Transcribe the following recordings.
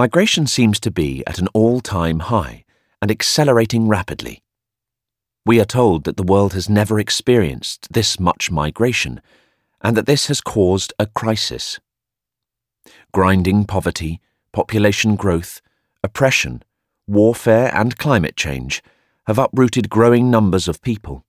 Migration seems to be at an all time high and accelerating rapidly. We are told that the world has never experienced this much migration and that this has caused a crisis. Grinding poverty, population growth, oppression, warfare, and climate change have uprooted growing numbers of people.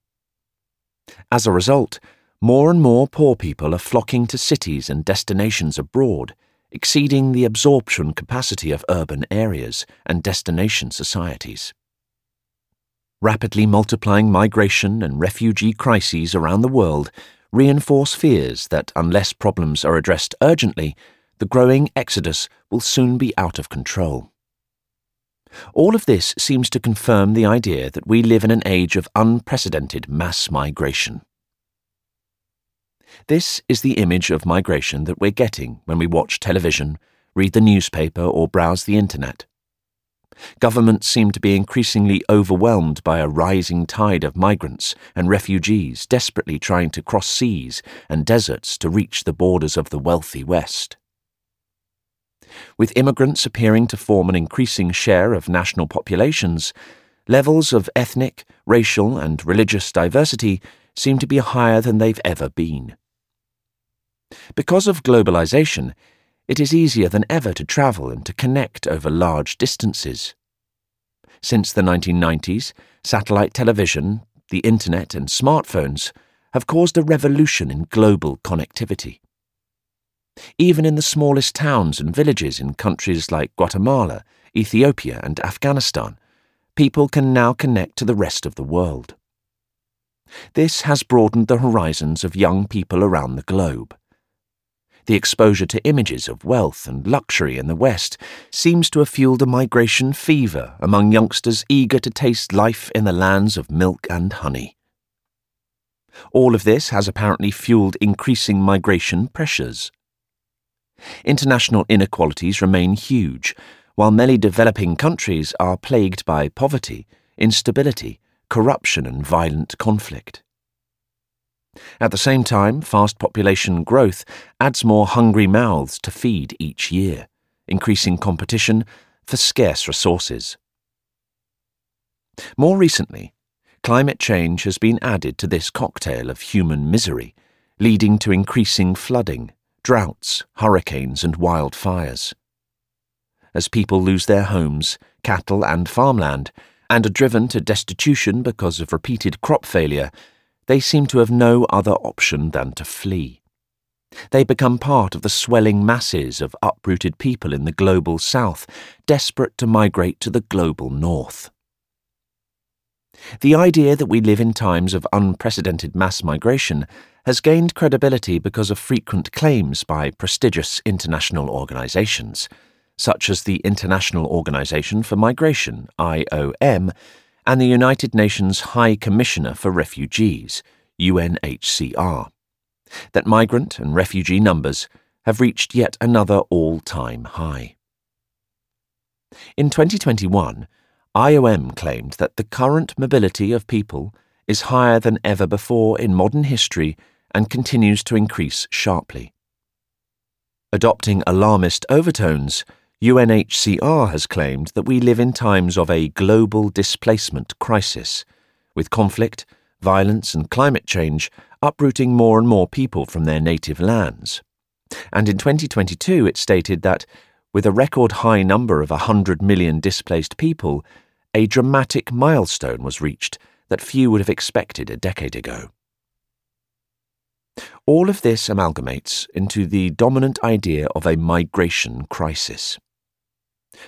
As a result, more and more poor people are flocking to cities and destinations abroad, exceeding the absorption capacity of urban areas and destination societies. Rapidly multiplying migration and refugee crises around the world reinforce fears that unless problems are addressed urgently, the growing exodus will soon be out of control. All of this seems to confirm the idea that we live in an age of unprecedented mass migration. This is the image of migration that we're getting when we watch television, read the newspaper, or browse the internet. Governments seem to be increasingly overwhelmed by a rising tide of migrants and refugees desperately trying to cross seas and deserts to reach the borders of the wealthy West. With immigrants appearing to form an increasing share of national populations, levels of ethnic, racial, and religious diversity seem to be higher than they've ever been. Because of globalization, it is easier than ever to travel and to connect over large distances. Since the 1990s, satellite television, the internet, and smartphones have caused a revolution in global connectivity. Even in the smallest towns and villages in countries like Guatemala, Ethiopia, and Afghanistan, people can now connect to the rest of the world. This has broadened the horizons of young people around the globe. The exposure to images of wealth and luxury in the West seems to have fueled a migration fever among youngsters eager to taste life in the lands of milk and honey. All of this has apparently fueled increasing migration pressures. International inequalities remain huge, while many developing countries are plagued by poverty, instability, corruption, and violent conflict. At the same time, fast population growth adds more hungry mouths to feed each year, increasing competition for scarce resources. More recently, climate change has been added to this cocktail of human misery, leading to increasing flooding, droughts, hurricanes, and wildfires. As people lose their homes, cattle, and farmland, and are driven to destitution because of repeated crop failure, they seem to have no other option than to flee. They become part of the swelling masses of uprooted people in the global south, desperate to migrate to the global north. The idea that we live in times of unprecedented mass migration has gained credibility because of frequent claims by prestigious international organizations, such as the International Organization for Migration, IOM, and the United Nations High Commissioner for Refugees, UNHCR, that migrant and refugee numbers have reached yet another all time high. In 2021, IOM claimed that the current mobility of people is higher than ever before in modern history and continues to increase sharply. Adopting alarmist overtones, UNHCR has claimed that we live in times of a global displacement crisis, with conflict, violence, and climate change uprooting more and more people from their native lands. And in 2022, it stated that, with a record high number of 100 million displaced people, a dramatic milestone was reached that few would have expected a decade ago. All of this amalgamates into the dominant idea of a migration crisis.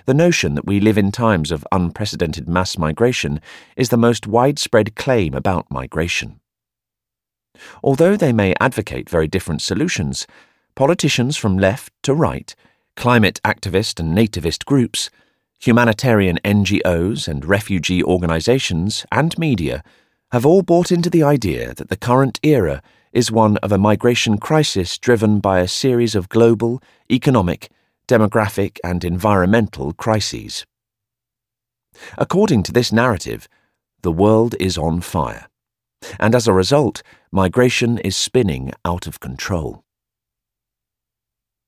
The notion that we live in times of unprecedented mass migration is the most widespread claim about migration. Although they may advocate very different solutions, politicians from left to right, climate activist and nativist groups, humanitarian NGOs and refugee organizations, and media have all bought into the idea that the current era is one of a migration crisis driven by a series of global, economic, demographic, and environmental crises. According to this narrative, the world is on fire, and as a result, migration is spinning out of control.